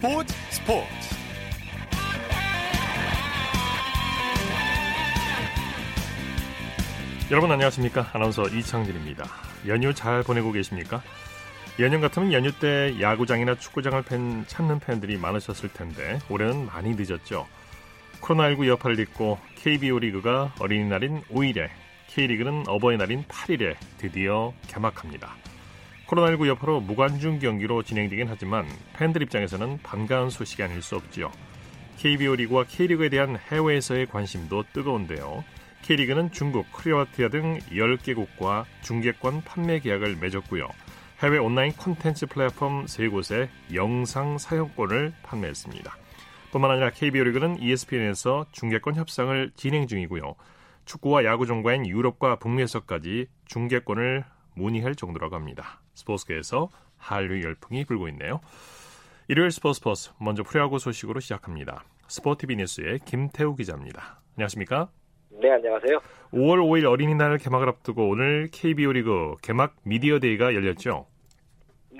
스포츠 스포츠. 여러분 안녕하십니까? 아나운서 이창진입니다. 연휴 잘 보내고 계십니까? 예년 같으면 연휴 때 야구장이나 축구장을 팬, 찾는 팬들이 많으셨을 텐데 올해는 많이 늦었죠. 코로나19 여파를 딛고 KBO 리그가 어린이날인 5일에 K리그는 어버이날인 8일에 드디어 개막합니다. 코로나19 여파로 무관중 경기로 진행되긴 하지만 팬들 입장에서는 반가운 소식이 아닐 수 없지요. KBO 리그와 K리그에 대한 해외에서의 관심도 뜨거운데요. K리그는 중국, 크로아티아 등 10개국과 중계권 판매 계약을 맺었고요. 해외 온라인 콘텐츠 플랫폼 3곳에 영상 사용권을 판매했습니다. 뿐만 아니라 KBO 리그는 ESPN에서 중계권 협상을 진행 중이고요. 축구와 야구 종과인 유럽과 북미에서까지 중계권을 문의할 정도라고 합니다. 스포츠계에서 한류 열풍이 불고 있네요. 일요일 스포츠 버스 먼저 프로야구 소식으로 시작합니다. 스포티비 뉴스의 김태우 기자입니다. 안녕하십니까? 네, 안녕하세요. 5월 5일 어린이날 개막을 앞두고 오늘 KBO 리그 개막 미디어 데이가 열렸죠.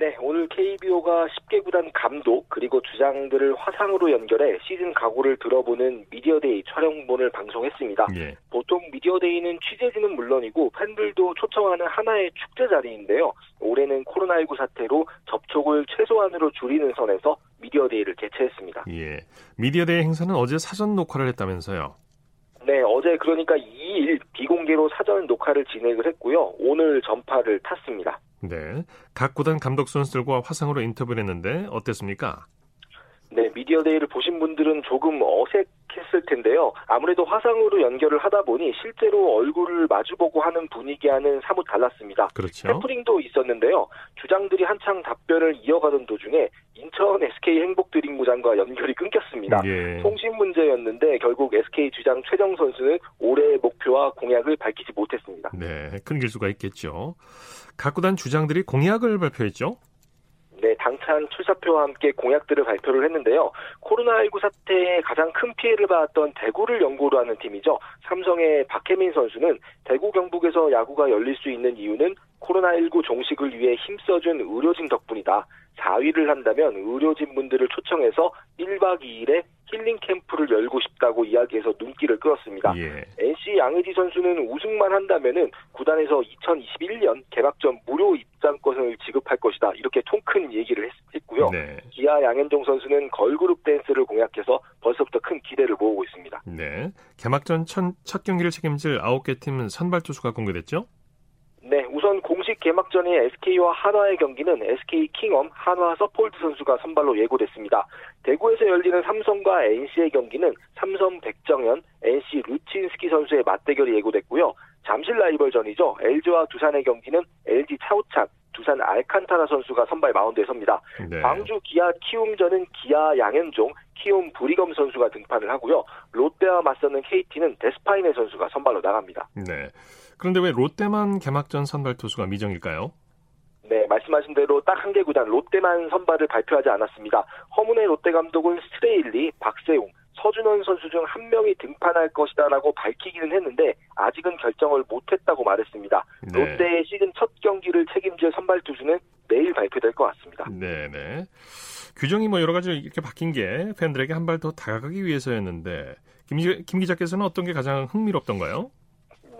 네, 오늘 KBO가 10개 구단 감독 그리고 주장들을 화상으로 연결해 시즌 각오를 들어보는 미디어데이 촬영본을 방송했습니다. 예. 보통 미디어데이는 취재진은 물론이고 팬들도 초청하는 하나의 축제 자리인데요. 올해는 코로나19 사태로 접촉을 최소한으로 줄이는 선에서 미디어데이를 개최했습니다. 예, 미디어데이 행사는 어제 사전 녹화를 했다면서요? 네, 어제 그러니까 2일 비공개로 사전 녹화를 진행을 했고요. 오늘 전파를 탔습니다. 네. 각 구단 감독 선수들과 화상으로 인터뷰를 했는데 어땠습니까? 네, 미디어데이를 보신 분들은 조금 어색했을 텐데요. 아무래도 화상으로 연결을 하다 보니 실제로 얼굴을 마주보고 하는 분위기와는 사뭇 달랐습니다. 그렇죠. 샘플링도 있었는데요. 주장들이 한창 답변을 이어가던 도중에 인천 SK 행복드림구장과 연결이 끊겼습니다. 예. 통신 문제였는데 결국 SK 주장 최정 선수는 올해의 목표와 공약을 밝히지 못했습니다. 네, 끊길 수가 있겠죠. 각 구단 주장들이 공약을 발표했죠. 네, 당찬 출사표와 함께 공약들을 발표를 했는데요. 코로나19 사태에 가장 큰 피해를 받았던 대구를 연고로 하는 팀이죠. 삼성의 박혜민 선수는 대구 경북에서 야구가 열릴 수 있는 이유는 코로나19 종식을 위해 힘써준 의료진 덕분이다. 4위를 한다면 의료진 분들을 초청해서 1박 2일에 힐링 캠프를 열고 싶다고 이야기해서 눈길을 끌었습니다. 예. NC 양의지 선수는 우승만 한다면은 구단에서 2021년 개막전 무료 입장권을 지급할 것이다. 이렇게 통 큰 얘기를 했, 고요 네. 기아 양현종 선수는 걸그룹 댄스를 공약해서 벌써부터 큰 기대를 모으고 있습니다. 네. 개막전 첫, 첫 경기를 책임질 9개 팀 선발 투수가 공개됐죠? 네, 우선 공식 개막전의 SK와 한화의 경기는 SK 킹엄, 한화 서폴드 선수가 선발로 예고됐습니다. 대구에서 열리는 삼성과 NC의 경기는 삼성 백정현, NC 루친스키 선수의 맞대결이 예고됐고요. 잠실 라이벌전이죠. LG와 두산의 경기는 LG 차우찬, 두산 알칸타라 선수가 선발 마운드에 섭니다. 네. 광주 기아 키움전은 기아 양현종, 키움 브리검 선수가 등판을 하고요. 롯데와 맞서는 KT는 데스파이네 선수가 선발로 나갑니다. 네. 그런데 왜 롯데만 개막전 선발 투수가 미정일까요? 네, 말씀하신 대로 딱 한 개 구단 롯데만 선발을 발표하지 않았습니다. 허문의 롯데 감독은 스트레일리, 박세웅, 서준원 선수 중 한 명이 등판할 것이다라고 밝히기는 했는데 아직은 결정을 못했다고 말했습니다. 네. 롯데의 시즌 첫 경기를 책임질 선발 투수는 내일 발표될 것 같습니다. 네네. 네. 규정이 뭐 여러 가지 이렇게 바뀐 게 팬들에게 한 발 더 다가가기 위해서였는데 김, 김 기자께서는 어떤 게 가장 흥미롭던가요?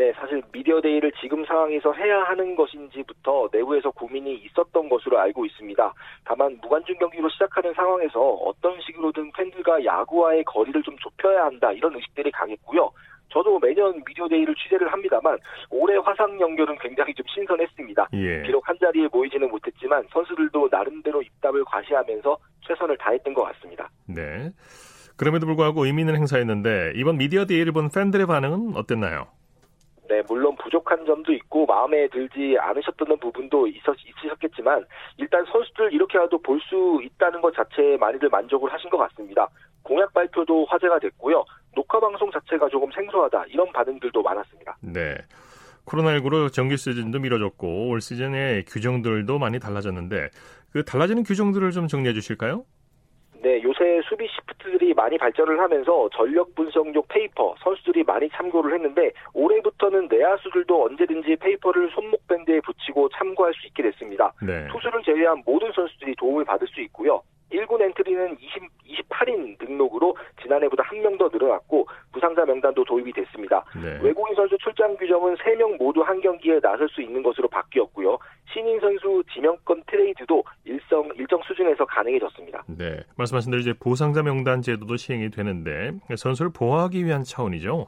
네, 사실 미디어데이를 지금 상황에서 해야 하는 것인지부터 내부에서 고민이 있었던 것으로 알고 있습니다. 다만 무관중 경기로 시작하는 상황에서 어떤 식으로든 팬들과 야구와의 거리를 좀 좁혀야 한다 이런 의식들이 강했고요. 저도 매년 미디어데이를 취재를 합니다만 올해 화상 연결은 굉장히 좀 신선했습니다. 예. 비록 한 자리에 모이지는 못했지만 선수들도 나름대로 입담을 과시하면서 최선을 다했던 것 같습니다. 네. 그럼에도 불구하고 의미 있는 행사였는데 이번 미디어데이를 본 팬들의 반응은 어땠나요? 네, 물론 부족한 점도 있고 마음에 들지 않으셨던 부분도 있었, 있으셨겠지만 일단 선수들 이렇게라도 볼 수 있다는 것 자체에 많이들 만족을 하신 것 같습니다. 공약 발표도 화제가 됐고요. 녹화 방송 자체가 조금 생소하다 이런 반응들도 많았습니다. 네. 코로나19로 정규 시즌도 미뤄졌고 올 시즌의 규정들도 많이 달라졌는데 그 달라지는 규정들을 좀 정리해 주실까요? 네, 요새 수비 시프트들이 많이 발전을 하면서 전력 분석용 paper 선수들이 많이 참고를 했는데 올해부터는 내야수들도 언제든지 paper를 손목 밴드에 붙이고 참고할 수 있게 됐습니다. 네. 투수를 제외한 모든 선수들이 도움을 받을 수 있고요. 1군 엔트리는 20, 28인 등록으로 지난해보다 한 명 더 늘어났고 부상자 명단도 도입이 됐습니다. 네. 외국인 선수 출장 규정은 3명 모두 한 경기에 나설 수 있는 것으로 바뀌었고요. 신인 선수 지명권 트레이드도 일정 일정 수준에서 가능해졌습니다. 네, 말씀하신 대로 이제 보상자 명단 제도도 시행이 되는데 선수를 보호하기 위한 차원이죠.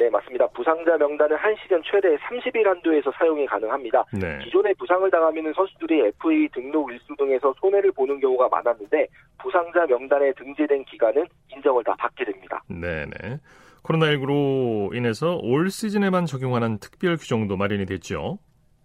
네, 맞습니다. 부상자 명단은 한 시즌 최대 30일 한도에서 사용이 가능합니다. 네. 기존에 부상을 당하면 선수들이 FA 등록 일수 등에서 손해를 보는 경우가 많았는데 부상자 명단에 등재된 기간은 인정을 다 받게 됩니다. 네 네. 코로나19로 인해서 올 시즌에만 적용하는 특별 규정도 마련이 됐죠.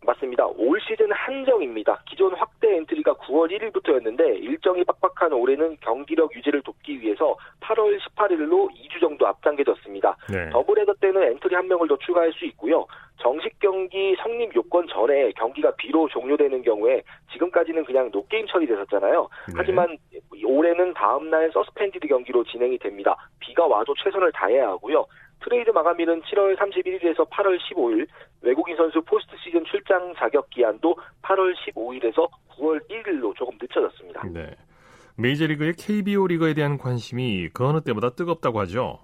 맞습니다. 올 시즌 한정입니다. 기존 확대 엔트리가 9월 1일부터였는데 일정이 빡빡한 올해는 경기력 유지를 돕기 위해서 8월 18일로 2주 정도 앞당겨졌습니다. 네. 더블헤더 때는 엔트리 한 명을 더 추가할 수 있고요. 정식 경기 성립 요건 전에 경기가 비로 종료되는 경우에 지금까지는 그냥 노게임 처리됐었잖아요. 네. 하지만 올해는 다음날 서스펜디드 경기로 진행이 됩니다. 비가 와도 최선을 다해야 하고요. 트레이드 마감일은 7월 31일에서 8월 15일, 외국인 선수 포스트 시즌 출장 자격 기한도 8월 15일에서 9월 1일로 조금 늦춰졌습니다. 네. 메이저리그의 KBO 리그에 대한 관심이 그 어느 때보다 뜨겁다고 하죠.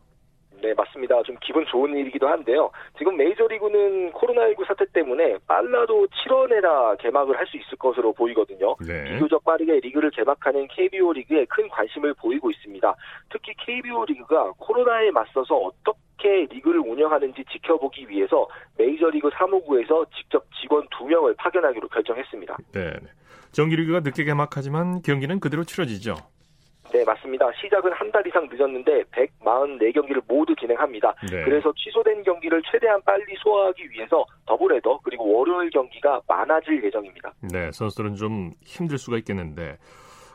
네, 맞습니다. 좀 기분 좋은 일이기도 한데요. 지금 메이저리그는 코로나19 사태 때문에 빨라도 7월에나 개막을 할 수 있을 것으로 보이거든요. 네. 비교적 빠르게 리그를 개막하는 KBO 리그에 큰 관심을 보이고 있습니다. 특히 KBO 리그가 코로나에 맞서서 어떻게 리그를 운영하는지 지켜보기 위해서 메이저리그 사무국에서 직접 직원 2명을 파견하기로 결정했습니다. 네. 정규리그가 늦게 개막하지만 경기는 그대로 치러지죠. 네, 맞습니다. 시작은 한 달 이상 늦었는데 144경기를 모두 진행합니다. 네. 그래서 취소된 경기를 최대한 빨리 소화하기 위해서 더블헤더 그리고 월요일 경기가 많아질 예정입니다. 네, 선수들은 좀 힘들 수가 있겠는데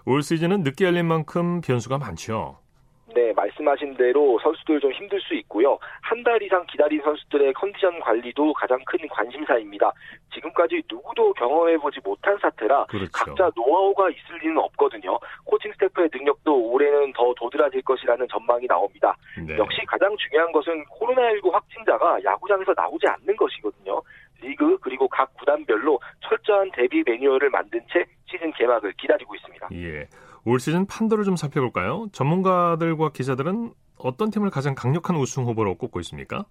올 시즌은 늦게 열린 만큼 변수가 많죠. 네, 말씀하신 대로 선수들 좀 힘들 수 있고요. 한 달 이상 기다린 선수들의 컨디션 관리도 가장 큰 관심사입니다. 지금까지 누구도 경험해보지 못한 사태라 그렇죠. 각자 노하우가 있을 리는 없거든요. 코칭 스태프의 능력도 올해는 더 도드라질 것이라는 전망이 나옵니다. 네. 역시 가장 중요한 것은 코로나19 확진자가 야구장에서 나오지 않는 것이거든요. 리그 그리고 각 구단별로 철저한 대비 매뉴얼을 만든 채 시즌 개막을 기다리고 있습니다. 예. 올 시즌 판도를 좀 살펴볼까요? 전문가들과 기자들은 어떤 팀을 가장 강력한 우승 후보로 꼽고 있습니까?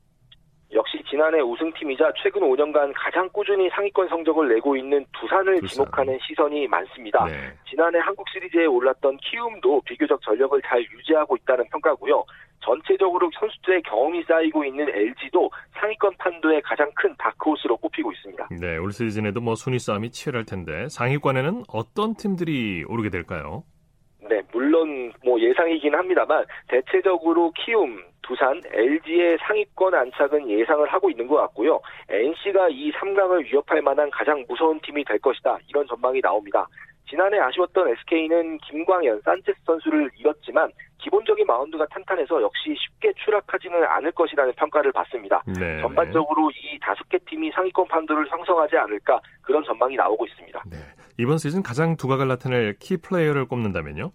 역시 지난해 우승팀이자 최근 5년간 가장 꾸준히 상위권 성적을 내고 있는 두산을 두산. 지목하는 시선이 많습니다. 네. 지난해 한국 시리즈에 올랐던 키움도 비교적 전력을 잘 유지하고 있다는 평가고요. 전체적으로 선수들의 경험이 쌓이고 있는 LG도 상위권 판도의 가장 큰 다크호스로 꼽히고 있습니다. 네, 올 시즌에도 뭐 순위 싸움이 치열할 텐데 상위권에는 어떤 팀들이 오르게 될까요? 네, 물론 뭐 예상이긴 합니다만 대체적으로 키움, 두산, LG의 상위권 안착은 예상을 하고 있는 것 같고요. NC가 이 3강을 위협할 만한 가장 무서운 팀이 될 것이다. 이런 전망이 나옵니다. 지난해 아쉬웠던 SK는 김광현, 산체스 선수를 잃었지만 기본적인 마운드가 탄탄해서 역시 쉽게 추락하지는 않을 것이라는 평가를 받습니다. 네. 전반적으로 이 다섯 개 팀이 상위권 판도를 형성하지 않을까 그런 전망이 나오고 있습니다. 네. 이번 시즌 가장 두각을 나타낼 키 플레이어를 꼽는다면요?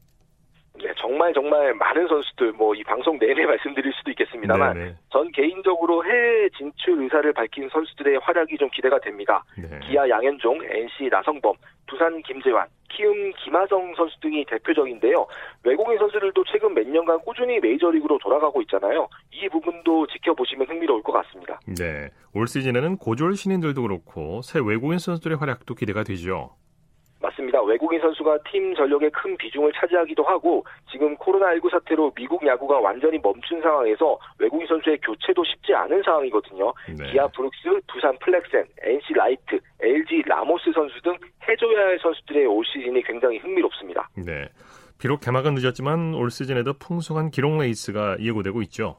네, 정말 정말 많은 선수들 뭐 이 방송 내내 말씀드릴 수도 있겠습니다만 네네. 전 개인적으로 해외 진출 의사를 밝힌 선수들의 활약이 좀 기대가 됩니다. 네. 기아 양현종, NC 나성범, 두산 김재환, 키움 김하성 선수 등이 대표적인데요. 외국인 선수들도 최근 몇 년간 꾸준히 메이저리그로 돌아가고 있잖아요. 이 부분도 지켜보시면 흥미로울 것 같습니다. 네, 올 시즌에는 고졸 신인들도 그렇고 새 외국인 선수들의 활약도 기대가 되죠. 맞습니다. 외국인 선수가 팀 전력의 큰 비중을 차지하기도 하고 지금 코로나19 사태로 미국 야구가 완전히 멈춘 상황에서 외국인 선수의 교체도 쉽지 않은 상황이거든요. 네. 기아 브룩스, 두산 플렉센, NC 라이트, LG 라모스 선수 등 해줘야 할 선수들의 올 시즌이 굉장히 흥미롭습니다. 네. 비록 개막은 늦었지만 올 시즌에도 풍성한 기록 레이스가 예고되고 있죠.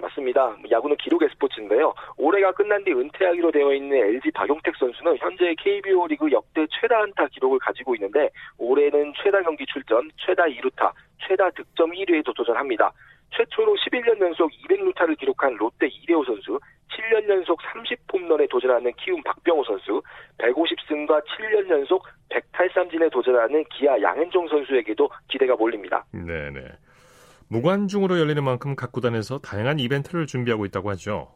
맞습니다. 야구는 기록의 스포츠인데요. 올해가 끝난 뒤 은퇴하기로 되어 있는 LG 박용택 선수는 현재 KBO 리그 역대 최다 안타 기록을 가지고 있는데 올해는 최다 경기 출전, 최다 2루타, 최다 득점 1위에도 도전합니다. 최초로 11년 연속 200루타를 기록한 롯데 이대호 선수, 7년 연속 30홈런에 도전하는 키움 박병호 선수, 150승과 7년 연속 108삼진에 도전하는 기아 양현종 선수에게도 기대가 몰립니다. 네네. 무관중으로 열리는 만큼 각 구단에서 다양한 이벤트를 준비하고 있다고 하죠.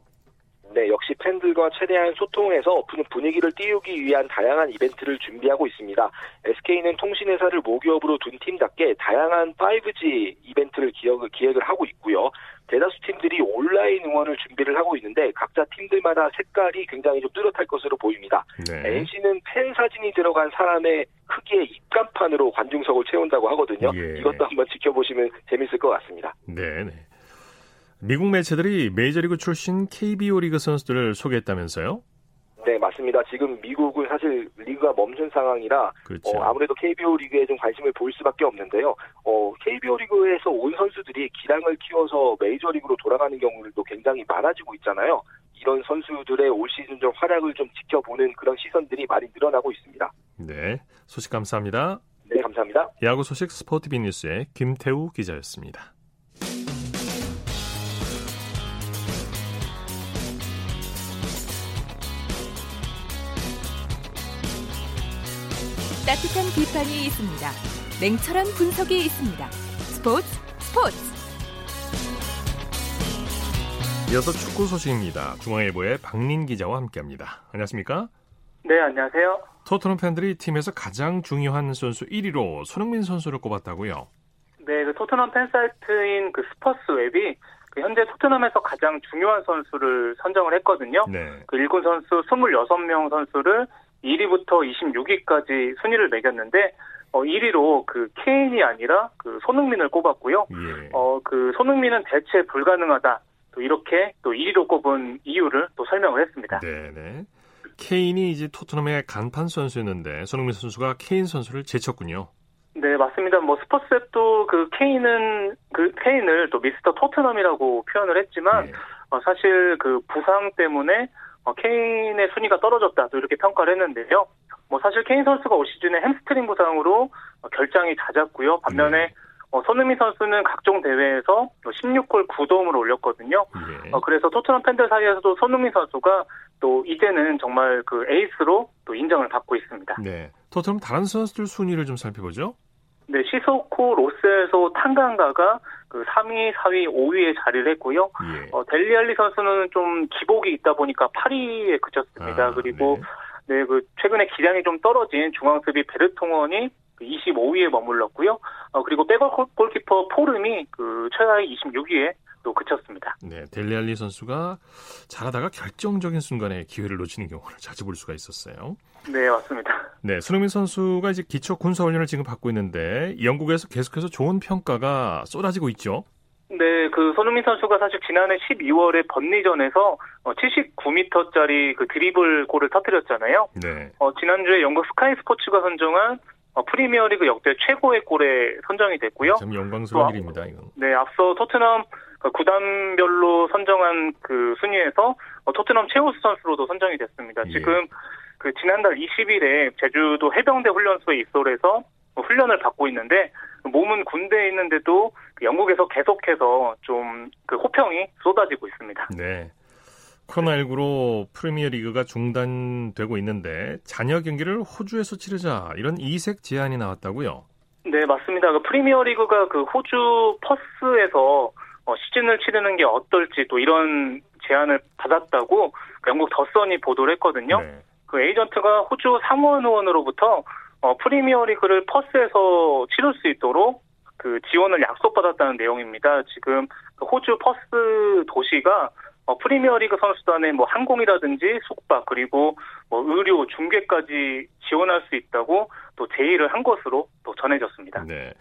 네, 역시 팬들과 최대한 소통해서 분위기를 띄우기 위한 다양한 이벤트를 준비하고 있습니다. SK는 통신회사를 모기업으로 둔 팀답게 다양한 5G 이벤트를 기획을 하고 있고요. 대다수 팀들이 온라인 응원을 준비를 하고 있는데 각자 팀들마다 색깔이 굉장히 좀 뚜렷할 것으로 보입니다. 네. NC는 팬 사진이 들어간 사람의 크기의 입간판으로 관중석을 채운다고 하거든요. 예. 이것도 한번 지켜보시면 재밌을 것 같습니다. 네. 네. 미국 매체들이 메이저리그 출신 KBO 리그 선수들을 소개했다면서요? 네, 맞습니다. 지금 미국은 사실 리그가 멈춘 상황이라 그렇죠. 어, 아무래도 KBO 리그에 좀 관심을 보일 수밖에 없는데요. 어, KBO 리그에서 온 선수들이 기량을 키워서 메이저 리그로 돌아가는 경우들도 굉장히 많아지고 있잖아요. 이런 선수들의 올 시즌 좀 활약을 좀 지켜보는 그런 시선들이 많이 늘어나고 있습니다. 네, 소식 감사합니다. 네, 감사합니다. 야구 소식 스포티비 뉴스의 김태우 기자였습니다. 따뜻한 비판이 있습니다. 냉철한 분석이 있습니다. 스포츠 스포츠. 이어서 축구 소식입니다. 중앙일보의 박린 기자와 함께합니다. 안녕하십니까? 네, 안녕하세요. 토트넘 팬들이 팀에서 가장 중요한 선수 1위로 손흥민 선수를 꼽았다고요? 네, 그 토트넘 팬 사이트인 그 스퍼스 웹이 그 현재 토트넘에서 가장 중요한 선수를 선정을 했거든요. 네. 그 일군 선수 26명 선수를 1위부터 26위까지 순위를 매겼는데 어 1위로 그 케인이 아니라 그 손흥민을 꼽았고요. 예. 어 그 손흥민은 대체 불가능하다. 또 이렇게 또 1위로 꼽은 이유를 또 설명을 했습니다. 네, 네. 케인이 이제 토트넘의 간판 선수였는데 손흥민 선수가 케인 선수를 제쳤군요. 네, 맞습니다. 뭐 스포츠앱도 그 케인은 그 케인을 또 미스터 토트넘이라고 표현을 했지만 네. 어, 사실 그 부상 때문에 어, 케인의 순위가 떨어졌다 또 이렇게 평가를 했는데요. 뭐 사실 케인 선수가 올 시즌에 햄스트링 부상으로 어, 결장이 잦았고요. 반면에 네. 어, 손흥민 선수는 각종 대회에서 16골 9도움을 올렸거든요. 네. 어, 그래서 토트넘 팬들 사이에서도 손흥민 선수가 또 이제는 정말 그 에이스로 또 인정을 받고 있습니다. 네. 토트넘 다른 선수들 순위를 좀 살펴보죠. 네, 시소코 로셀소 탕강가가 그 3위, 4위, 5위에 자리를 했고요. 예. 어, 델리 알리 선수는 좀 기복이 있다 보니까 8위에 그쳤습니다. 아, 그리고 네. 네, 그 최근에 기량이 좀 떨어진 중앙수비 베르통원이 25위에 그 머물렀고요. 어, 그리고 백업 골키퍼 포름이 그 최하위 26위에 또 그쳤습니다. 네, 델리알리 선수가 잘하다가 결정적인 순간에 기회를 놓치는 경우를 자주 볼 수가 있었어요. 네, 맞습니다. 네, 손흥민 선수가 이제 기초 군사 훈련을 지금 받고 있는데 영국에서 계속해서 좋은 평가가 쏟아지고 있죠. 네, 그 손흥민 선수가 사실 지난해 12월에 번리전에서 79m짜리 어, 그 드리블 골을 터뜨렸잖아요. 네. 어, 지난주에 영국 스카이 스포츠가 선정한 어, 프리미어리그 역대 최고의 골에 선정이 됐고요. 참 영광스러운 일입니다. 이건. 네, 앞서 토트넘 그 구단별로 선정한 그 순위에서 어, 토트넘 최우수 선수로도 선정이 됐습니다. 예. 지금 그 지난달 20일에 제주도 해병대 훈련소에 입소해서 훈련을 받고 있는데 몸은 군대에 있는데도 그 영국에서 계속해서 좀 그 호평이 쏟아지고 있습니다. 네. 코로나19로 프리미어리그가 중단되고 있는데 잔여 경기를 호주에서 치르자 이런 이색 제안이 나왔다고요? 네, 맞습니다. 그 프리미어리그가 그 호주 퍼스에서 어, 시즌을 치르는 게 어떨지 또 이런 제안을 받았다고 영국 더선이 보도를 했거든요. 네. 그 에이전트가 호주 상원 의원으로부터 어, 프리미어리그를 퍼스에서 치를 수 있도록 그 지원을 약속받았다는 내용입니다. 지금 그 호주 퍼스 도시가 어, 프리미어리그 선수단의 뭐 항공이라든지 숙박 그리고 뭐 의료 중계까지 지원할 수 있다고 또 제의를 한 것으로 또 전해졌습니다. 네,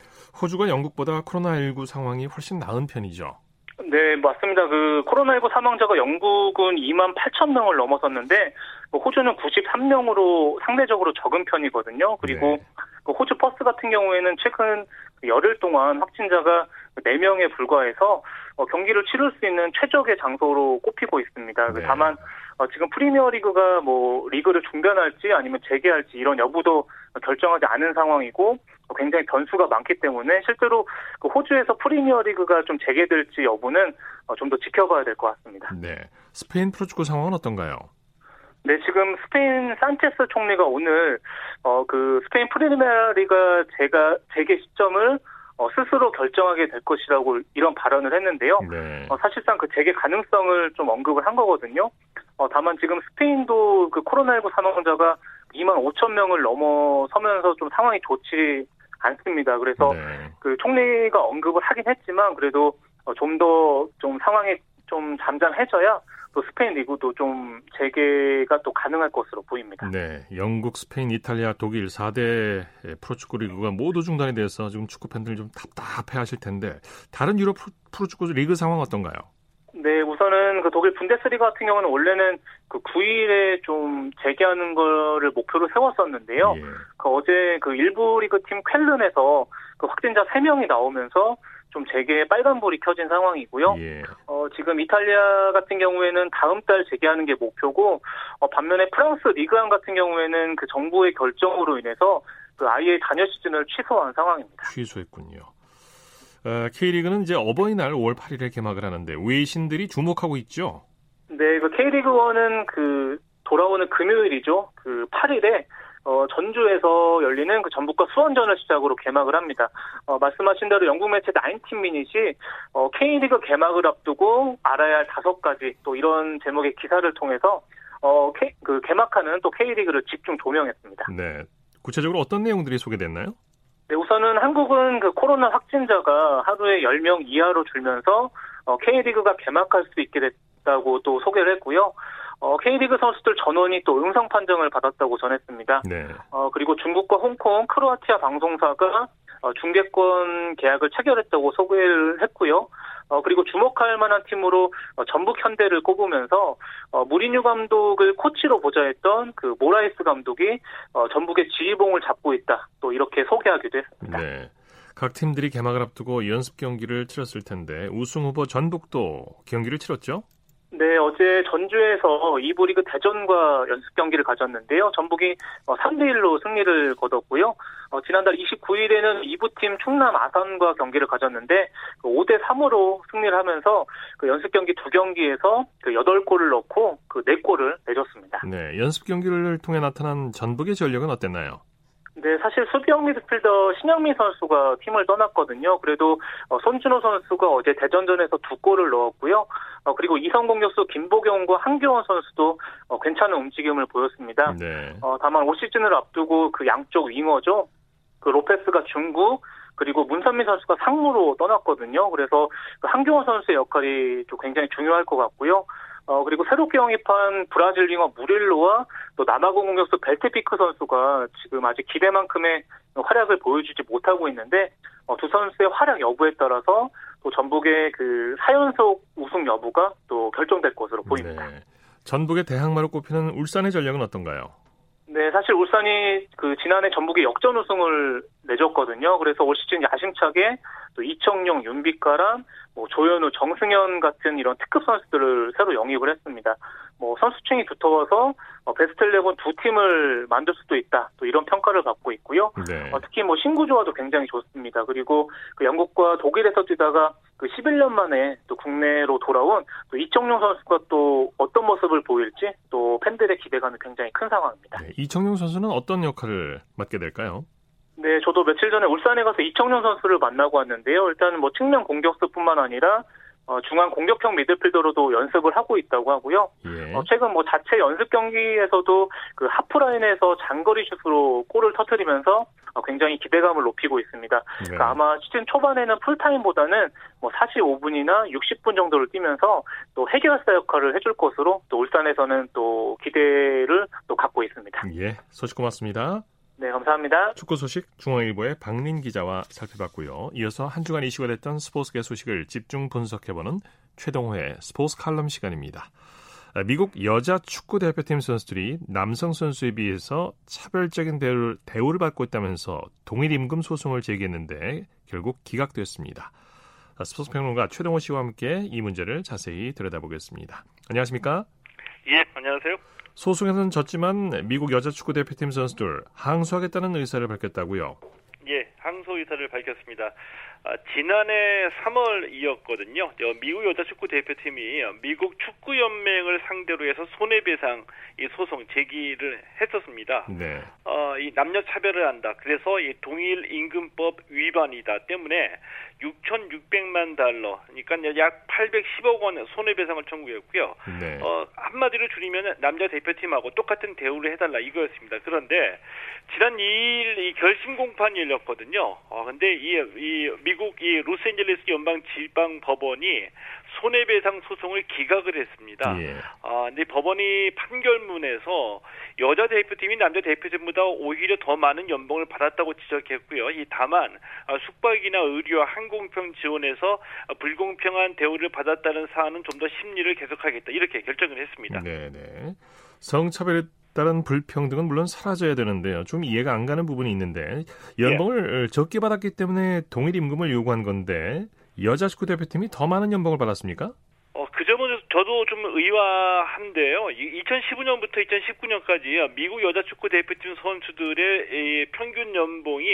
호주가 영국보다 코로나19 상황이 훨씬 나은 편이죠. 네, 맞습니다. 그 코로나19 사망자가 영국은 2만 8천 명을 넘어섰는데 그 호주는 93명으로 상대적으로 적은 편이거든요. 그리고 네. 그 호주 퍼스 같은 경우에는 최근 열흘 동안 확진자가 4명에 불과해서 어, 경기를 치를 수 있는 최적의 장소로 꼽히고 있습니다. 네. 다만 어, 지금 프리미어리그가 뭐 리그를 중단할지 아니면 재개할지 이런 여부도 결정하지 않은 상황이고 굉장히 변수가 많기 때문에 실제로 그 호주에서 프리미어리그가 좀 재개될지 여부는 어, 좀더 지켜봐야 될 것 같습니다. 네, 스페인 프로축구 상황은 어떤가요? 네, 지금 스페인 산체스 총리가 오늘 어 그 스페인 프리미어리가 제가 재개 시점을 어, 스스로 결정하게 될 것이라고 이런 발언을 했는데요. 네. 어, 사실상 그 재개 가능성을 좀 언급을 한 거거든요. 어, 다만 지금 스페인도 그 코로나19 사망자가 2만 5천 명을 넘어서면서 좀 상황이 좋지 않습니다. 그래서 네. 그 총리가 언급을 하긴 했지만 그래도 어, 좀더좀 상황이 좀 잠잠해져야 또 스페인 리그도 좀 재개가 또 가능할 것으로 보입니다. 네, 영국, 스페인, 이탈리아, 독일 4대 프로축구 리그가 모두 중단이 돼서 지금 축구 팬들 좀 답답해하실 텐데 다른 유럽 프로축구 리그 상황 어떤가요? 네, 우선은 그 독일 분데스리가 같은 경우는 원래는 그 9일에 좀 재개하는 거를 목표로 세웠었는데요. 예. 그 어제 그 일부 리그 팀 쾰른에서 그 확진자 3명이 나오면서 좀 재개에 빨간불이 켜진 상황이고요. 예. 어, 지금 이탈리아 같은 경우에는 다음 달 재개하는 게 목표고, 어, 반면에 프랑스 리그안 같은 경우에는 그 정부의 결정으로 인해서 그 아예 단여 시즌을 취소한 상황입니다. 취소했군요. 어, K리그는 이제 어버이날 5월 8일에 개막을 하는데 외신들이 주목하고 있죠. 네, 그 K리그 1은 그 돌아오는 금요일이죠. 그 8일에 어, 전주에서 열리는 그 전북과 수원전을 시작으로 개막을 합니다. 어, 말씀하신 대로 영국 매체 나인틴 미닛이 어, K리그 개막을 앞두고 알아야 할 다섯 가지 또 이런 제목의 기사를 통해서 어, K, 그 개막하는 또 K리그를 집중 조명했습니다. 네. 구체적으로 어떤 내용들이 소개됐나요? 네, 우선은 한국은 그 코로나 확진자가 하루에 10명 이하로 줄면서 어, K리그가 개막할 수 있게 됐다고 또 소개를 했고요. 어, K리그 선수들 전원이 또 음성 판정을 받았다고 전했습니다. 네. 어, 그리고 중국과 홍콩, 크로아티아 방송사가 어, 중계권 계약을 체결했다고 소개를 했고요. 어, 그리고 주목할 만한 팀으로 어, 전북 현대를 꼽으면서 어, 무리뉴 감독을 코치로 보좌했던 그 모라이스 감독이 어, 전북의 지휘봉을 잡고 있다. 또 이렇게 소개하기도 했습니다. 네. 각 팀들이 개막을 앞두고 연습 경기를 치렀을 텐데 우승 후보 전북도 경기를 치렀죠? 네, 어제 전주에서 2부 리그 대전과 연습 경기를 가졌는데요. 전북이 3대1로 승리를 거뒀고요. 어, 지난달 29일에는 2부팀 충남 아산과 경기를 가졌는데 5대3으로 승리를 하면서 그 연습 경기 두 경기에서 그 8골을 넣고 그 4골을 내줬습니다. 네, 연습 경기를 통해 나타난 전북의 전력은 어땠나요? 네, 사실 수비형 미드필더 신영민 선수가 팀을 떠났거든요. 그래도 어, 손준호 선수가 어제 대전전에서 두 골을 넣었고요. 어, 그리고 이성 공격수 김보경과 한교원 선수도 어, 괜찮은 움직임을 보였습니다. 네. 어, 다만 올 시즌을 앞두고 그 양쪽 윙어죠. 그 로페스가 중국 그리고 문선민 선수가 상무로 떠났거든요. 그래서 그 한교원 선수의 역할이 좀 굉장히 중요할 것 같고요. 어, 그리고 새롭게 영입한 브라질 윙어 무릴로와 또 남아공 공격수 벨테피크 선수가 지금 아직 기대만큼의 활약을 보여주지 못하고 있는데, 어, 두 선수의 활약 여부에 따라서 또 전북의 그 4연속 우승 여부가 또 결정될 것으로 보입니다. 네. 전북의 대항마로 꼽히는 울산의 전력은 어떤가요? 네, 사실 울산이 그 지난해 전북에 역전 우승을 내줬거든요. 그래서 올 시즌 야심차게 또 이청용, 윤빛가람, 뭐 조현우, 정승현 같은 이런 특급 선수들을 새로 영입을 했습니다. 뭐 선수층이 두터워서 어, 베스트 11두 팀을 만들 수도 있다. 또 이런 평가를 받고 있고요. 네. 어, 특히 뭐 신구 조화도 굉장히 좋습니다. 그리고 그 영국과 독일에서 뛰다가 그 11년 만에 또 국내로 돌아온 또 이청용 선수가 또 어떤 모습을 보일지 또 팬들의 기대감이 굉장히 큰 상황입니다. 네. 이청용 선수는 어떤 역할을 맡게 될까요? 네, 저도 며칠 전에 울산에 가서 이청용 선수를 만나고 왔는데요. 일단 뭐 측면 공격수뿐만 아니라 어, 중앙 공격형 미드필더로도 연습을 하고 있다고 하고요. 예. 어, 최근 뭐 자체 연습 경기에서도 그 하프라인에서 장거리 슛으로 골을 터뜨리면서 어, 굉장히 기대감을 높이고 있습니다. 네. 그러니까 아마 시즌 초반에는 풀타임보다는 뭐 45분이나 60분 정도를 뛰면서 또 해결사 역할을 해줄 것으로 또 울산에서는 또 기대를 또 갖고 있습니다. 예. 소식 고맙습니다. 네, 감사합니다. 축구 소식 중앙일보의 박린 기자와 살펴봤고요. 이어서 한 주간 이슈가 됐던 스포츠계 소식을 집중 분석해보는 최동호의 스포츠 칼럼 시간입니다. 아, 미국 여자 축구 대표팀 선수들이 남성 선수에 비해서 차별적인 대우를, 대우를 받고 있다면서 동일 임금 소송을 제기했는데 결국 기각됐습니다. 아, 스포츠 평론가 최동호 씨와 함께 이 문제를 자세히 들여다보겠습니다. 안녕하십니까? 예, 안녕하세요. 소송에서는 졌지만 미국 여자 축구 대표팀 선수들 항소하겠다는 의사를 밝혔다고요. 예, 항소 의사를 밝혔습니다. 아, 지난해 3월이었거든요. 미국 여자 축구 대표팀이 미국 축구 연맹을 상대로 해서 손해배상 이 소송 제기를 했었습니다. 네. 어, 이 남녀 차별을 한다. 그래서 이 동일 임금법 위반이다 때문에 6,600만 달러, 그러니까 약 810억 원 손해배상을 청구했고요. 네. 어, 한마디로 줄이면 남자 대표팀하고 똑같은 대우를 해달라 이거였습니다. 그런데 지난 2일 이 결심 공판이 열렸거든요. 어, 근데 이, 이 미국 이 로스앤젤레스 연방 지방 법원이 손해배상 소송을 기각을 했습니다. 예. 아, 근데 법원이 판결문에서 여자 대표팀이 남자 대표팀보다 오히려 더 많은 연봉을 받았다고 지적했고요. 이 다만 아, 숙박이나 의료, 항공편 지원에서 아, 불공평한 대우를 받았다는 사안은 좀 더 심리를 계속하겠다 이렇게 결정을 했습니다. 네, 네. 성차별에 따른 불평등은 물론 사라져야 되는데요. 좀 이해가 안 가는 부분이 있는데 연봉을 적게 받았기 때문에 동일 임금을 요구한 건데 여자 축구 대표팀이 더 많은 연봉을 받았습니까? 어, 그 점은 저도 좀 의아한데요. 2015년부터 2019년까지 미국 여자 축구 대표팀 선수들의 평균 연봉이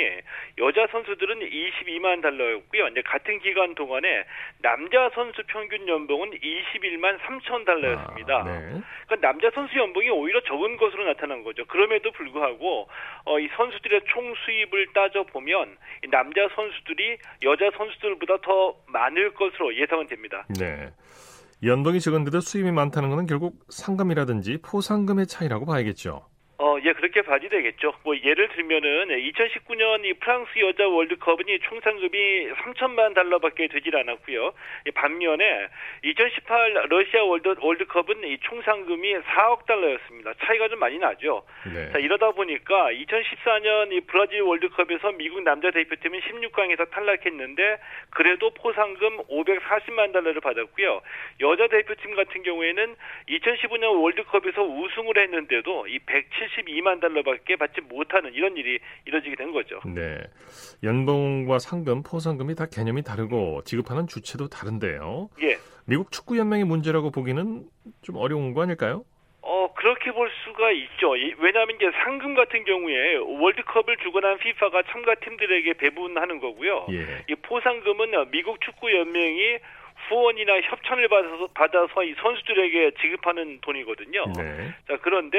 여자 선수들은 22만 달러였고요. 이제 같은 기간 동안에 남자 선수 평균 연봉은 21만 3천 달러였습니다. 아, 네. 그러니까 남자 선수 연봉이 오히려 적은 것으로 나타난 거죠. 그럼에도 불구하고 어, 이 선수들의 총 수입을 따져 보면 남자 선수들이 여자 선수들보다 더 많을 것으로 예상은 됩니다. 네. 연봉이 적은데도 수입이 많다는 것은 결국 상금이라든지 포상금의 차이라고 봐야겠죠. 어, 예, 그렇게 봐야 되겠죠. 뭐, 예를 들면은, 2019년 이 프랑스 여자 월드컵은 이 총상금이 3천만 달러밖에 되질 않았고요. 반면에, 2018 러시아 월드, 월드컵은 이 총상금이 4억 달러였습니다. 차이가 좀 많이 나죠. 네. 자, 이러다 보니까 2014년 이 브라질 월드컵에서 미국 남자 대표팀은 16강에서 탈락했는데, 그래도 포상금 540만 달러를 받았고요. 여자 대표팀 같은 경우에는 2015년 월드컵에서 우승을 했는데도 이 172만 달러밖에 받지 못하는 이런 일이 이뤄지게 된 거죠. 네. 연봉과 상금, 포상금이 다 개념이 다르고 지급하는 주체도 다른데요. 예. 미국 축구 연맹의 문제라고 보기는 좀 어려운 거 아닐까요? 어, 그렇게 볼 수가 있죠. 이- 왜냐하면 이제 상금 같은 경우에 월드컵을 주관한 FIFA가 참가 팀들에게 배분하는 거고요. 예. 이 포상금은 미국 축구 연맹이 후원이나 협찬을 받아서 받아서 이 선수들에게 지급하는 돈이거든요. 네. 자, 그런데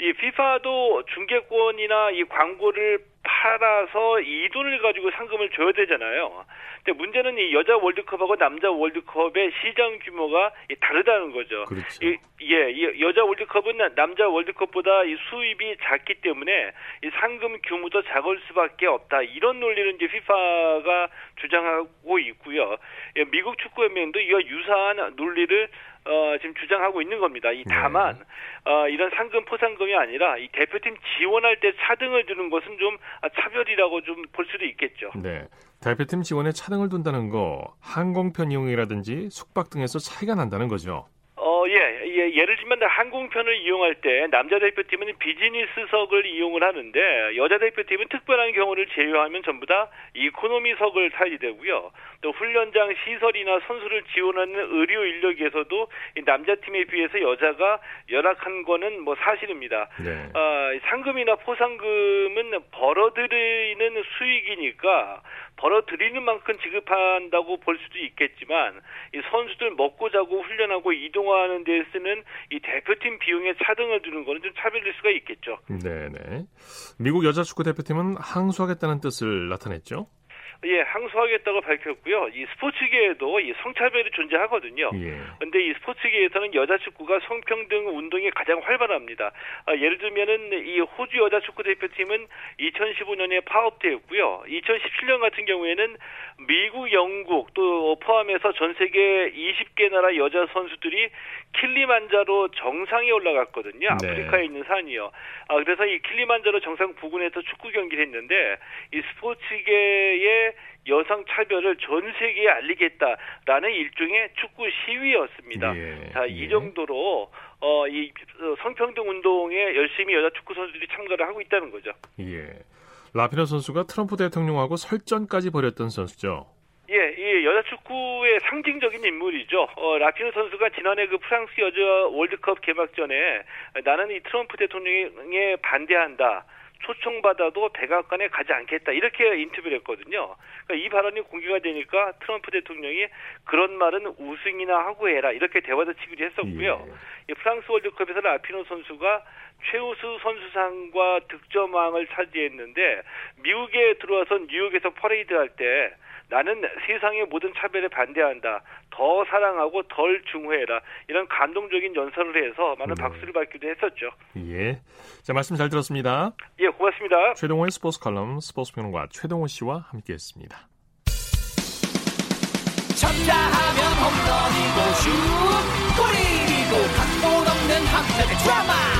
이 FIFA도 중계권이나 이 광고를 팔아서 이 돈을 가지고 상금을 줘야 되잖아요. 근데 문제는 이 여자 월드컵하고 남자 월드컵의 시장 규모가 이 다르다는 거죠. 그렇죠. 이, 예, 이 여자 월드컵은 남자 월드컵보다 이 수입이 작기 때문에 이 상금 규모도 작을 수밖에 없다. 이런 논리를 이제 FIFA가 주장하고 있고요. 예, 미국 축구연맹도 이와 유사한 논리를 어, 지금 주장하고 있는 겁니다. 이 다만 어, 이런 상금 포상금이 아니라 이 대표팀 지원할 때 차등을 두는 것은 좀 아, 차별이라고 좀 볼 수도 있겠죠. 네. 대표팀 지원에 차등을 둔다는 거 항공편 이용이라든지 숙박 등에서 차이가 난다는 거죠. 어, 예, 예, 예를 들면 항공편을 이용할 때 남자 대표팀은 비즈니스석을 이용을 하는데 여자 대표팀은 특별한 경우를 제외하면 전부 다 이코노미석을 타야 되고요. 또 훈련장 시설이나 선수를 지원하는 의료 인력에서도 이 남자 팀에 비해서 여자가 열악한 거는 뭐 사실입니다. 네. 아, 상금이나 포상금은 벌어들이는 수익이니까 벌어들이는 만큼 지급한다고 볼 수도 있겠지만 이 선수들 먹고 자고 훈련하고 이동하는 데 쓰는 이 대표팀 비용에 차등을 두는 거는 좀 차별일 수가 있겠죠. 네네. 미국 여자 축구 대표팀은 항소하겠다는 뜻을 나타냈죠. 예, 항소하겠다고 밝혔고요. 이 스포츠계에도 이 성차별이 존재하거든요. 예. 근데 이 스포츠계에서는 여자 축구가 성평등 운동이 가장 활발합니다. 아, 예를 들면은 이 호주 여자 축구 대표팀은 2015년에 파업되었고요. 2017년 같은 경우에는 미국, 영국 또 포함해서 전 세계 20개 나라 여자 선수들이 킬리만자로 정상에 올라갔거든요. 네. 아프리카에 있는 산이요. 아, 그래서 이 킬리만자로 정상 부근에서 축구 경기를 했는데 이 스포츠계의 여성 차별을 전 세계에 알리겠다라는 일종의 축구 시위였습니다. 예, 자, 예. 이 정도로 어, 이 어, 성평등 운동에 열심히 여자 축구 선수들이 참가를 하고 있다는 거죠. 예. 라피너 선수가 트럼프 대통령하고 설전까지 벌였던 선수죠. 예, 이 여자 축구의 상징적인 인물이죠. 어, 라피노 선수가 지난해 그 프랑스 여자 월드컵 개막전에 나는 이 트럼프 대통령에 반대한다. 초청받아도 백악관에 가지 않겠다 이렇게 인터뷰를 했거든요. 그러니까 이 발언이 공개가 되니까 트럼프 대통령이 그런 말은 우승이나 하고 해라 이렇게 대화도 치기로 했었고요. 예. 프랑스 월드컵에서 라피노 선수가 최우수 선수상과 득점왕을 차지했는데 미국에 들어와서 뉴욕에서 퍼레이드 할 때 나는 세상의 모든 차별에 반대한다. 더 사랑하고 덜 증오해라. 이런 감동적인 연설을 해서 많은 네. 박수를 받기도 했었죠. 예. 자, 말씀 잘 들었습니다. 예, 고맙습니다. 최동호의 스포츠 칼럼 스포츠 평론가 최동호 씨와 함께 했습니다. 쳤다 하면 홈런이고 슛 골이고 각본 없는 한편의 드라마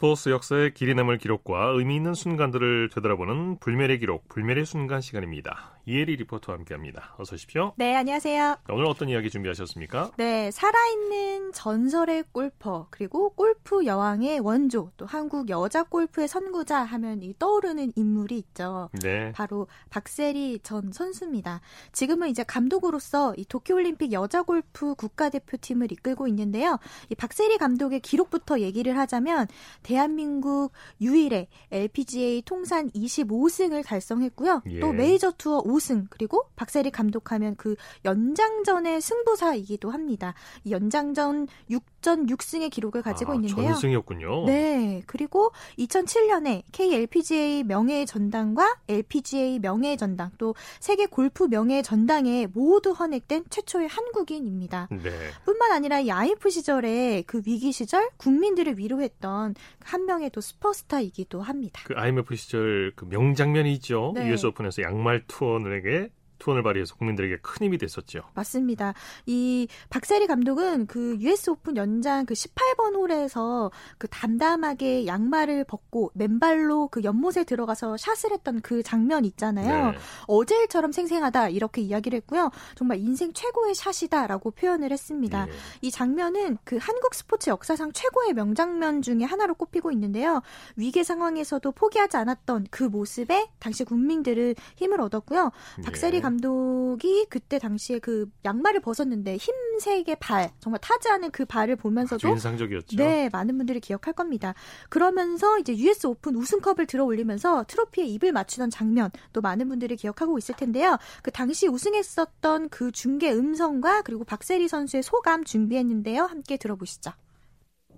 스포츠 역사의 길이 남을 기록과 의미 있는 순간들을 되돌아보는 불멸의 기록, 불멸의 순간 시간입니다. 이혜리 리포터와 함께합니다. 어서 오십시오. 네, 안녕하세요. 오늘 어떤 이야기 준비하셨습니까? 네, 살아있는 전설의 골퍼 그리고 골프 여왕의 원조 또 한국 여자 골프의 선구자 하면 이 떠오르는 인물이 있죠. 네. 바로 박세리 전 선수입니다. 지금은 이제 감독으로서 이 도쿄올림픽 여자 골프 국가대표팀을 이끌고 있는데요. 이 박세리 감독의 기록부터 얘기를 하자면 대한민국 유일의 LPGA 통산 25승을 달성했고요. 예. 또 메이저 투어 5승 그리고 박세리 감독하면 그 연장전의 승부사이기도 합니다. 이 연장전 6전 6승의 기록을 가지고 아, 있는데요. 전승이었군요. 네. 그리고 2007년에 KLPGA 명예 전당과 LPGA 명예 전당 또 세계 골프 명예 전당에 모두 헌액된 최초의 한국인입니다. 네. 뿐만 아니라 이 IMF 시절에 그 위기 시절 국민들을 위로했던 한 명의 또 슈퍼스타이기도 합니다. 그 IMF 시절 그 명장면이 있죠. 네. US 오픈에서 양말 투어 에게 투혼을 발휘해서 국민들에게 큰 힘이 됐었죠. 맞습니다. 이 박세리 감독은 그 US 오픈 연장 그 18번 홀에서 그 담담하게 양말을 벗고 맨발로 그 연못에 들어가서 샷을 했던 그 장면 있잖아요. 네. 어제 일처럼 생생하다 이렇게 이야기를 했고요. 정말 인생 최고의 샷이다라고 표현을 했습니다. 네. 이 장면은 그 한국 스포츠 역사상 최고의 명장면 중에 하나로 꼽히고 있는데요. 위기 상황에서도 포기하지 않았던 그 모습에 당시 국민들은 힘을 얻었고요. 박세리 네. 감독이 그때 당시에 그 양말을 벗었는데 힘세게 발 정말 타지 않은 그 발을 보면서도 인상적이었죠. 네, 많은 분들이 기억할 겁니다. 그러면서 이제 US 오픈 우승컵을 들어 올리면서 트로피에 입을 맞추던 장면 또 많은 분들이 기억하고 있을 텐데요. 그 당시 우승했었던 그 중계 음성과 그리고 박세리 선수의 소감 준비했는데요. 함께 들어보시죠.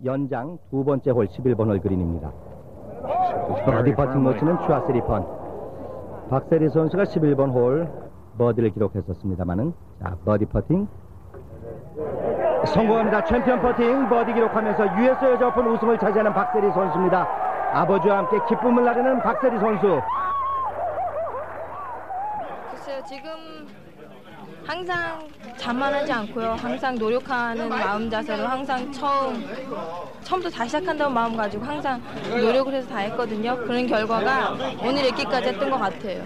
연장 두 번째 홀 11번 홀 그린입니다. 버디 퍼팅 모치는 추아스 리펀. 박세리 선수가 11번 홀 버디를 기록했었습니다만은 자 버디 퍼팅 성공합니다. 챔피언 퍼팅 버디 기록하면서 US 여자 오픈 우승을 차지하는 박세리 선수입니다. 아버지와 함께 기쁨을 나르는 박세리 선수. 글쎄요 지금 항상 자만하지 않고요. 항상 노력하는 마음 자세로 항상 처음 처음부터 다시 시작한다는 마음 가지고 항상 노력을 해서 다 했거든요. 그런 결과가 오늘 있기까지 했던 것 같아요.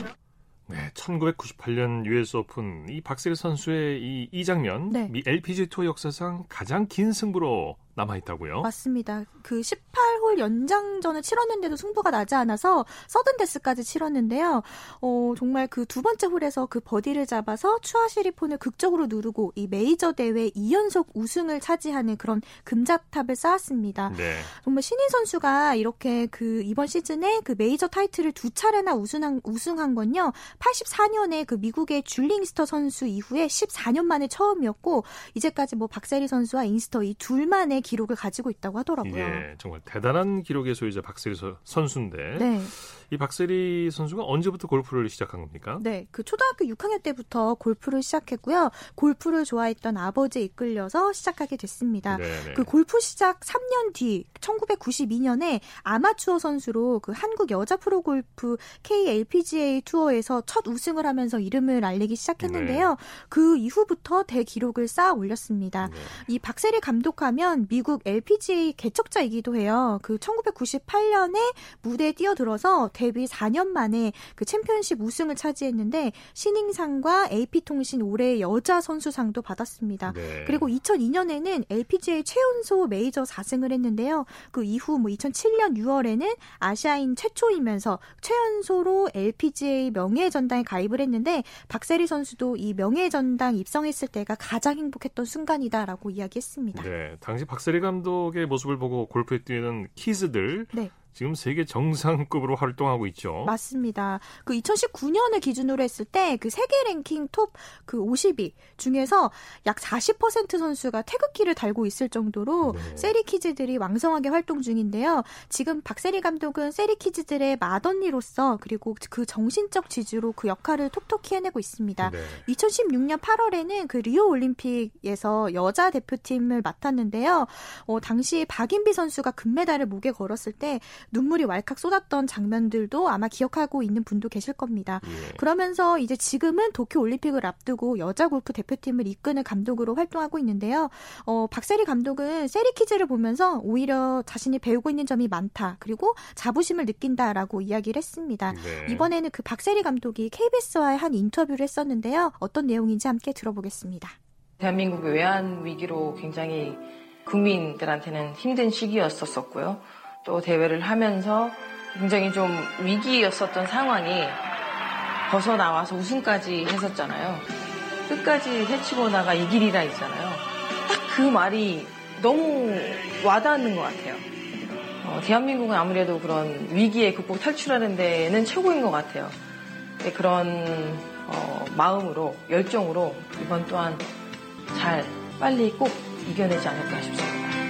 네, 1998년 US 오픈 이 박세리 선수의 이, 이 장면 네. 미 LPG 투어 역사상 가장 긴 승부로 남아 있다고요? 맞습니다. 그 18홀 연장전을 치렀는데도 승부가 나지 않아서 서든 데스까지 치렀는데요. 어, 정말 그 두 번째 홀에서 그 버디를 잡아서 추아시리폰을 극적으로 누르고 이 메이저 대회 2연속 우승을 차지하는 그런 금자탑을 쌓았습니다. 네. 정말 신인 선수가 이렇게 그 이번 시즌에 그 메이저 타이틀을 두 차례나 우승한 우승한 건요. 84년에 그 미국의 줄링스터 선수 이후에 14년 만에 처음이었고 이제까지 뭐 박세리 선수와 인스터 이 둘만의 기록을 가지고 있다고 하더라고요. 예, 정말 대단한 기록의 소유자 박세리 선수인데 네. 이 박세리 선수가 언제부터 골프를 시작한 겁니까? 네, 그 초등학교 6학년 때부터 골프를 시작했고요. 골프를 좋아했던 아버지에 이끌려서 시작하게 됐습니다. 네네. 네. 그 골프 시작 3년 뒤 1992년에 아마추어 선수로 그 한국 여자 프로 골프 KLPGA 투어에서 첫 우승을 하면서 이름을 알리기 시작했는데요. 네. 그 이후부터 대기록을 쌓아 올렸습니다. 네. 이 박세리 감독하면 미국 LPGA 개척자이기도 해요. 그 1998년에 무대에 뛰어들어서 데뷔 4년 만에 그 챔피언십 우승을 차지했는데 신인상과 AP통신 올해 여자 선수상도 받았습니다. 네. 그리고 2002년에는 LPGA 최연소 메이저 4승을 했는데요. 그 이후 뭐 2007년 6월에는 아시아인 최초이면서 최연소로 LPGA 명예 전당에 가입을 했는데 박세리 선수도 이 명예 전당 입성했을 때가 가장 행복했던 순간이다라고 이야기했습니다. 네, 당시 박세리 감독의 모습을 보고 골프에 뛰는 키즈들 네. 지금 세계 정상급으로 활동하고 있죠. 맞습니다. 그 2019년을 기준으로 했을 때 그 세계 랭킹 톱 그 50위 중에서 약 40% 선수가 태극기를 달고 있을 정도로 네. 세리 키즈들이 왕성하게 활동 중인데요. 지금 박세리 감독은 세리 키즈들의 맏언니로서 그리고 그 정신적 지주로 그 역할을 톡톡히 해내고 있습니다. 네. 2016년 8월에는 그 리오 올림픽에서 여자 대표팀을 맡았는데요. 어, 당시 박인비 선수가 금메달을 목에 걸었을 때 눈물이 왈칵 쏟았던 장면들도 아마 기억하고 있는 분도 계실 겁니다. 예. 그러면서 이제 지금은 도쿄 올림픽을 앞두고 여자 골프 대표팀을 이끄는 감독으로 활동하고 있는데요. 어, 박세리 감독은 세리 키즈를 보면서 오히려 자신이 배우고 있는 점이 많다. 그리고 자부심을 느낀다라고 이야기를 했습니다. 네. 이번에는 그 박세리 감독이 KBS와의 한 인터뷰를 했었는데요. 어떤 내용인지 함께 들어보겠습니다. 대한민국 외환 위기로 굉장히 국민들한테는 힘든 시기였었고요. 또 대회를 하면서 굉장히 좀 위기였었던 상황이 벗어나와서 우승까지 했었잖아요. 끝까지 해치고 나가 이 길이라 있잖아요. 딱 그 말이 너무 와닿는 것 같아요. 어, 대한민국은 아무래도 그런 위기에 극복 탈출하는 데는 최고인 것 같아요. 네, 그런 어, 마음으로 열정으로 이번 또한 잘 빨리 꼭 이겨내지 않을까 싶습니다.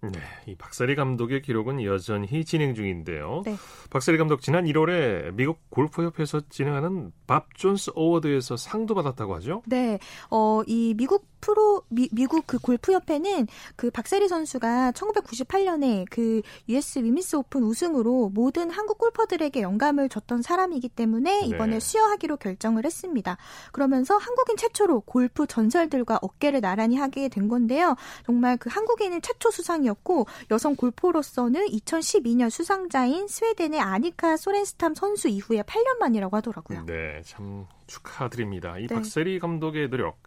네, 이 박세리 감독의 기록은 여전히 진행 중인데요. 네. 박세리 감독 지난 1월에 미국 골프협회에서 진행하는 밥 존스 Award에서 상도 받았다고 하죠? 네, 어, 이 미국 프로 미, 미국 그 골프 협회는 그 박세리 선수가 1998년에 그 US Women's Open 우승으로 모든 한국 골퍼들에게 영감을 줬던 사람이기 때문에 네. 이번에 네. 수여하기로 결정을 했습니다. 그러면서 한국인 최초로 골프 전설들과 어깨를 나란히 하게 된 건데요. 정말 그 한국인은 최초 수상이었고 여성 골퍼로서는 2012년 수상자인 스웨덴 의 아니카 소렌스탐 선수 이후에 8년 만이라고 하더라고요. 네, 참 축하드립니다. 이 네. 박세리 감독의 노력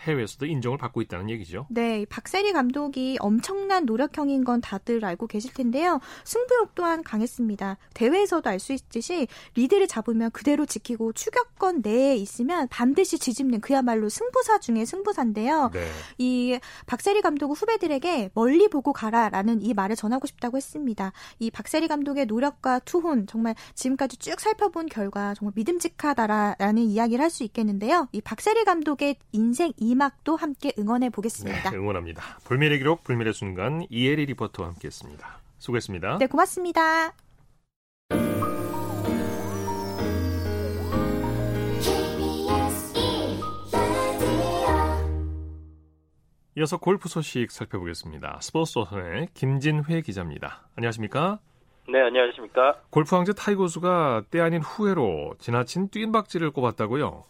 해외에서도 인정을 받고 있다는 얘기죠. 네, 박세리 감독이 엄청난 노력형인 건 다들 알고 계실 텐데요. 승부욕 또한 강했습니다. 대회에서도 알 수 있듯이 리드를 잡으면 그대로 지키고 추격권 내에 있으면 반드시 지집는 그야말로 승부사 중에 승부사인데요. 네. 이 박세리 감독은 후배들에게 멀리 보고 가라라는 이 말을 전하고 싶다고 했습니다. 이 박세리 감독의 노력과 투혼 정말 지금까지 쭉 살펴본 결과 정말 믿음직하다라는 이야기를 할 수 있겠는데요. 이 박세리 감독의 인생 이막도 함께 응원해 보겠습니다. 네, 응원합니다. 불멸의 기록, 불멸의 순간 이혜리 리포터와 함께했습니다. 수고했습니다. 네, 고맙습니다. 이어서 골프 소식 살펴보겠습니다. 스포츠조선의 김진회 기자입니다. 안녕하십니까? 네, 안녕하십니까? 골프 황제 타이거 우즈가 때 아닌 후회로 지나친 뜀박질을 꼽았다고요?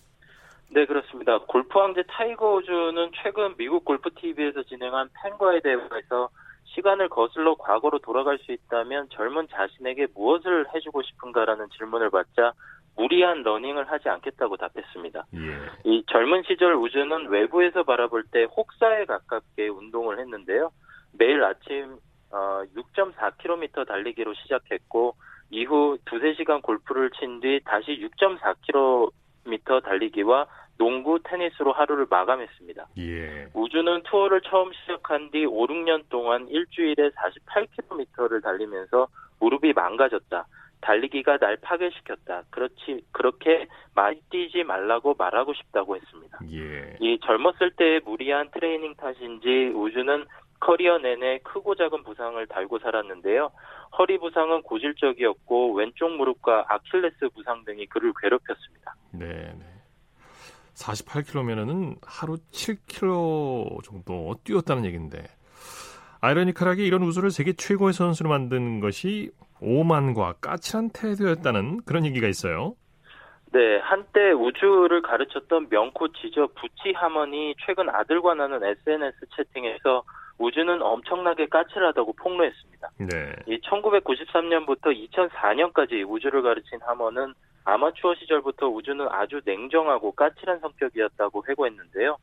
네, 그렇습니다. 골프 황제 타이거 우즈는 최근 미국 골프 TV에서 진행한 팬과의 대화에서 시간을 거슬러 과거로 돌아갈 수 있다면 젊은 자신에게 무엇을 해주고 싶은가라는 질문을 받자 무리한 러닝을 하지 않겠다고 답했습니다. 예. 이 젊은 시절 우즈는 외부에서 바라볼 때 혹사에 가깝게 운동을 했는데요. 매일 아침 어, 6.4km 달리기로 시작했고 이후 두세 시간 골프를 친 뒤 다시 6.4km 달리기와 농구, 테니스로 하루를 마감했습니다. 예. 우즈는 투어를 처음 시작한 뒤 5, 6년 동안 일주일에 48km를 달리면서 무릎이 망가졌다. 달리기가 날 파괴시켰다. 그렇지 그렇게 많이 뛰지 말라고 말하고 싶다고 했습니다. 예. 이 젊었을 때의 무리한 트레이닝 탓인지 우즈는 커리어 내내 크고 작은 부상을 달고 살았는데요. 허리 부상은 고질적이었고 왼쪽 무릎과 아킬레스 부상 등이 그를 괴롭혔습니다. 네. 네. 48km면은 하루 7km 정도 뛰었다는 얘기인데 아이러니컬하게 이런 우수를 세계 최고의 선수로 만든 것이 오만과 까칠한 태도였다는 그런 얘기가 있어요. 네, 한때 우주를 가르쳤던 명코 지저 부치 하먼이 최근 아들과 나눈 SNS 채팅에서 우주는 엄청나게 까칠하다고 폭로했습니다. 네. 이 1993년부터 2004년까지 우주를 가르친 하머는 아마추어 시절부터 우주는 아주 냉정하고 까칠한 성격이었다고 회고했는데요.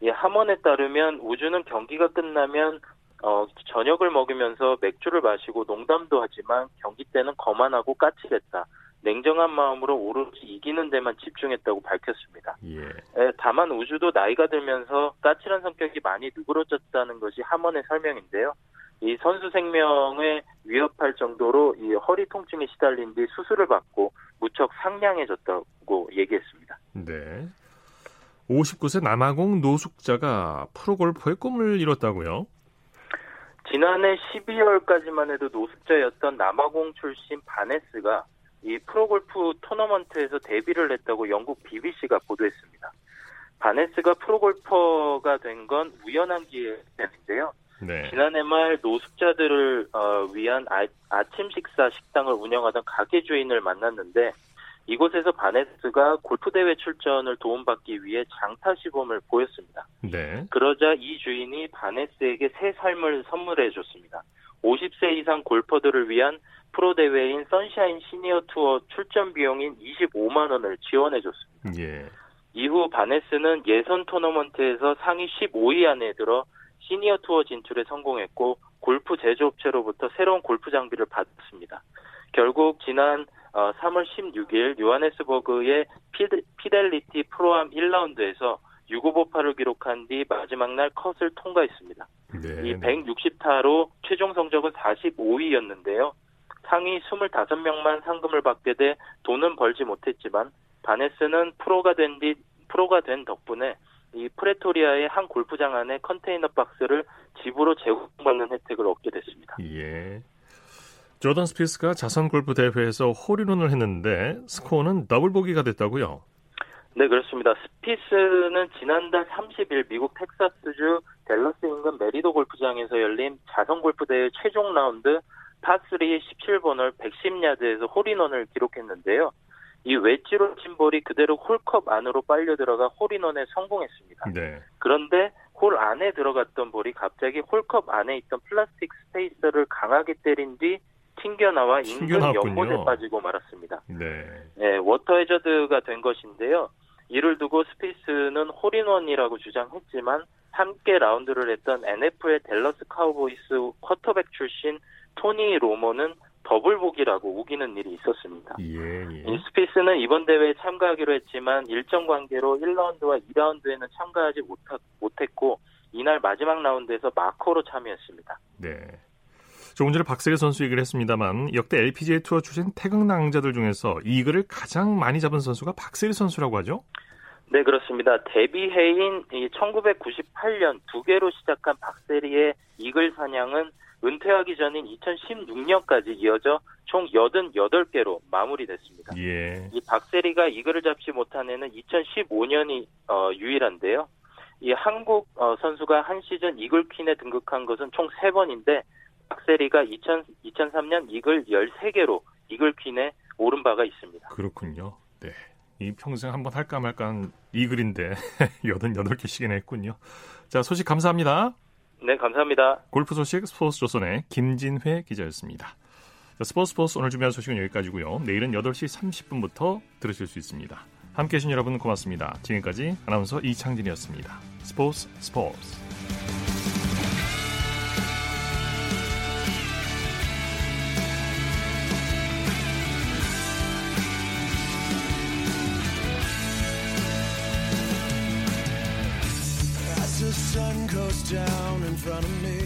이 하먼에 따르면 우주는 경기가 끝나면 어, 저녁을 먹으면서 맥주를 마시고 농담도 하지만 경기 때는 거만하고 까칠했다. 냉정한 마음으로 오로지 이기는 데만 집중했다고 밝혔습니다. 예. 에, 다만 우주도 나이가 들면서 까칠한 성격이 많이 누그러졌다는 것이 하먼의 설명인데요. 이 선수 생명에 위협할 정도로 이 허리 통증에 시달린 뒤 수술을 받고 무척 상냥해졌다고 얘기했습니다. 네. 59세 남아공 노숙자가 프로골퍼의 꿈을 이뤘다고요? 지난해 12월까지만 해도 노숙자였던 남아공 출신 바네스가 이 프로골프 토너먼트에서 데뷔를 했다고 영국 BBC가 보도했습니다. 바네스가 프로골퍼가 된 건 우연한 기회인데요. 네. 지난해 말 노숙자들을 어, 위한 아, 아침 식사 식당을 운영하던 가게 주인을 만났는데 이곳에서 바네스가 골프 대회 출전을 도움받기 위해 장타 시범을 보였습니다. 네. 그러자 이 주인이 바네스에게 새 삶을 선물해 줬습니다. 50세 이상 골퍼들을 위한 프로 대회인 선샤인 시니어 투어 출전 비용인 25만 원을 지원해 줬습니다. 예. 이후 바네스는 예선 토너먼트에서 상위 15위 안에 들어 시니어 투어 진출에 성공했고 골프 제조업체로부터 새로운 골프 장비를 받았습니다. 결국 지난 3월 16일 요하네스버그의 피델리티 프로암 1라운드에서 6오버파를 기록한 뒤 마지막 날 컷을 통과했습니다. 네. 이 160타로 최종 성적은 45위였는데요. 상위 25명만 상금을 받게 돼 돈은 벌지 못했지만 바네스는 프로가 된 뒤 프로가 된 덕분에 이 프레토리아의 한 골프장 안에 컨테이너 박스를 집으로 제공받는 혜택을 얻게 됐습니다. 예. 조던 스피스가 자선 골프 대회에서 홀인원을 했는데 스코어는 더블 보기가 됐다고요? 네, 그렇습니다. 스피스는 지난달 30일 미국 텍사스주 델러스 인근 메리도 골프장에서 열린 자선 골프 대회 최종 라운드 파3 17번 홀 110야드에서 홀인원을 기록했는데요. 이 웨지로 친 볼이 그대로 홀컵 안으로 빨려 들어가 홀인원에 성공했습니다. 네. 그런데 홀 안에 들어갔던 볼이 갑자기 홀컵 안에 있던 플라스틱 spacer를 강하게 때린 뒤 튕겨나와 인근. 연못에 빠지고 말았습니다. 네. 네, 워터 해저드가 된 것인데요. 이를 두고 스피스는 홀인원이라고 주장했지만 함께 라운드를 했던 NFL 델러스 카우보이스 쿼터백 출신 토니 로모는 더블 보기라고 우기는 일이 있었습니다. 예, 예. 이 스피스는 이번 대회에 참가하기로 했지만 일정 관계로 1라운드와 2라운드에는 참가하지 못하, 못했고 이날 마지막 라운드에서 마커로 참여했습니다. 네. 조금 전에 박세리 선수 얘기를 했습니다만 역대 LPGA 투어 출신 태극 낭자들 중에서 이글을 가장 많이 잡은 선수가 박세리 선수라고 하죠? 네, 그렇습니다. 데뷔 해인 1998년 두 개로 시작한 박세리의 이글 사냥은 은퇴하기 전인 2016년까지 이어져 총 88개로 마무리됐습니다. 예. 이 박세리가 이글을 잡지 못한 해는 2015년이 어, 유일한데요. 이 한국 어, 선수가 한 시즌 이글 퀸에 등극한 것은 총 3번인데 박세리가 2000, 2003년 이글 13개로 이글 퀸에 오른 바가 있습니다. 그렇군요. 네. 이 평생 한번 할까 말까 한 이글인데 88개씩이나 했군요. 자, 소식 감사합니다. 네, 감사합니다. 골프 소식 스포츠 조선의 김진회 기자였습니다. 자, 스포츠 스포츠 오늘 준비한 소식은 여기까지고요. 내일은 8시 30분부터 들으실 수 있습니다. 함께 해 주신 여러분 고맙습니다. 지금까지 아나운서 이창진이었습니다. 스포츠 스포츠 down in front of me.